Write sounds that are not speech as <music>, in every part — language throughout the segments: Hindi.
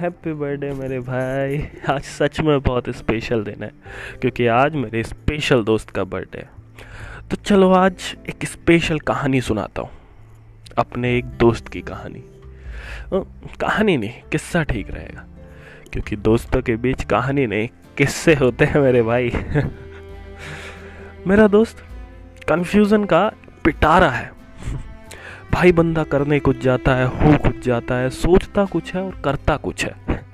हैप्पी बर्थडे मेरे भाई। आज सच में बहुत स्पेशल दिन है, क्योंकि आज मेरे स्पेशल दोस्त का बर्थडे है। तो चलो आज एक स्पेशल कहानी सुनाता हूँ, अपने एक दोस्त की कहानी। कहानी नहीं, किस्सा ठीक रहेगा, क्योंकि दोस्तों के बीच कहानी नहीं, किस्से होते हैं मेरे भाई। <laughs> मेरा दोस्त कन्फ्यूज़न का पिटारा है। भाई बंदा करने कुछ जाता है, हो कुछ जाता है, सोचता कुछ है और करता कुछ है।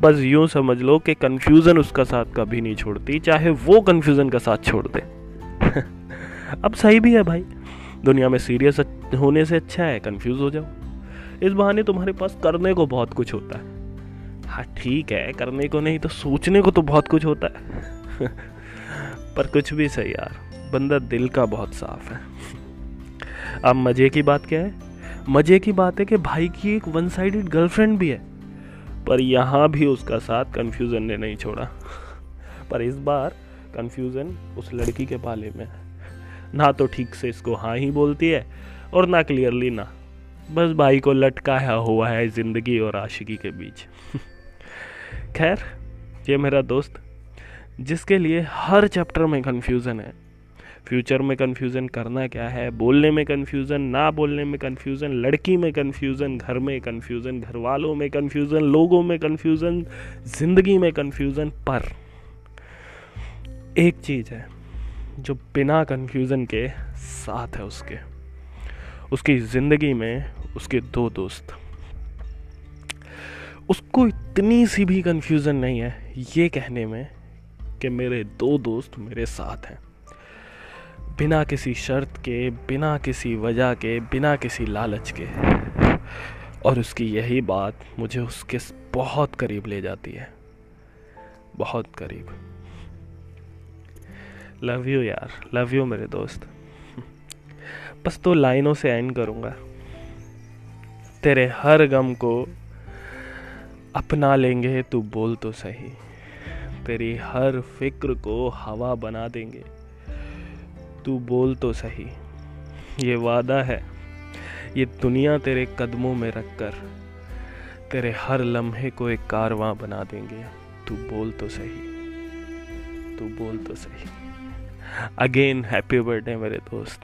बस यूँ समझ लो कि कन्फ्यूज़न उसका साथ कभी नहीं छोड़ती, चाहे वो कन्फ्यूज़न का साथ छोड़ दे। <laughs> अब सही भी है भाई। दुनिया में सीरियस होने से अच्छा है कंफ्यूज हो जाओ। इस बहाने तुम्हारे पास करने को बहुत कुछ होता है। हाँ ठीक है, करने को नहीं तो सोचने को तो बहुत कुछ होता है। <laughs> पर कुछ भी सही यार, बंदा दिल का बहुत साफ़ है। अब मज़े की बात क्या है? मज़े की बात है कि भाई की एक वन साइडेड गर्लफ्रेंड भी है। पर यहाँ भी उसका साथ कन्फ्यूज़न ने नहीं छोड़ा। पर इस बार कन्फ्यूज़न उस लड़की के पाले में है। ना तो ठीक से इसको हाँ ही बोलती है और ना क्लियरली ना। बस भाई को लटकाया हुआ है ज़िंदगी और आशिकी के बीच। खैर, ये मेरा दोस्त, जिसके लिए हर चैप्टर में कन्फ्यूज़न है। फ्यूचर में कन्फ्यूज़न करना क्या है? बोलने में कन्फ्यूज़न ना बोलने में कन्फ्यूज़न लड़की में कन्फ्यूज़न घर में कन्फ्यूज़न घर वालों में कन्फ्यूज़न लोगों में कन्फ्यूज़न ज़िंदगी में कन्फ्यूज़न पर। एक चीज़ है, जो बिना कन्फ्यूज़न के साथ है उसके। उसकी ज़िंदगी में उसके दो दोस्त। उसको इतनी सी भी कन्फ्यूज़न नहीं है, ये कहने में कि मेरे दो दोस्त मेरे साथ हैं। बिना किसी शर्त के, बिना किसी वजह के, बिना किसी लालच के। और उसकी यही बात मुझे उसके बहुत करीब ले जाती है। बहुत करीब। लव यू यार। लव यू मेरे दोस्त। बस तो लाइनों से एंड करूँगा। तेरे हर गम को अपना लेंगे, तू बोल तो सही। तेरी हर फ़िक्र को हवा बना देंगे। तू बोल तो सही। ये वादा है। ये दुनिया तेरे कदमों में रख कर तेरे हर लम्हे को एक कारवां बना देंगे। तू बोल तो सही। तू बोल तो सही। अगेन, हैप्पी बर्थडे मेरे दोस्त।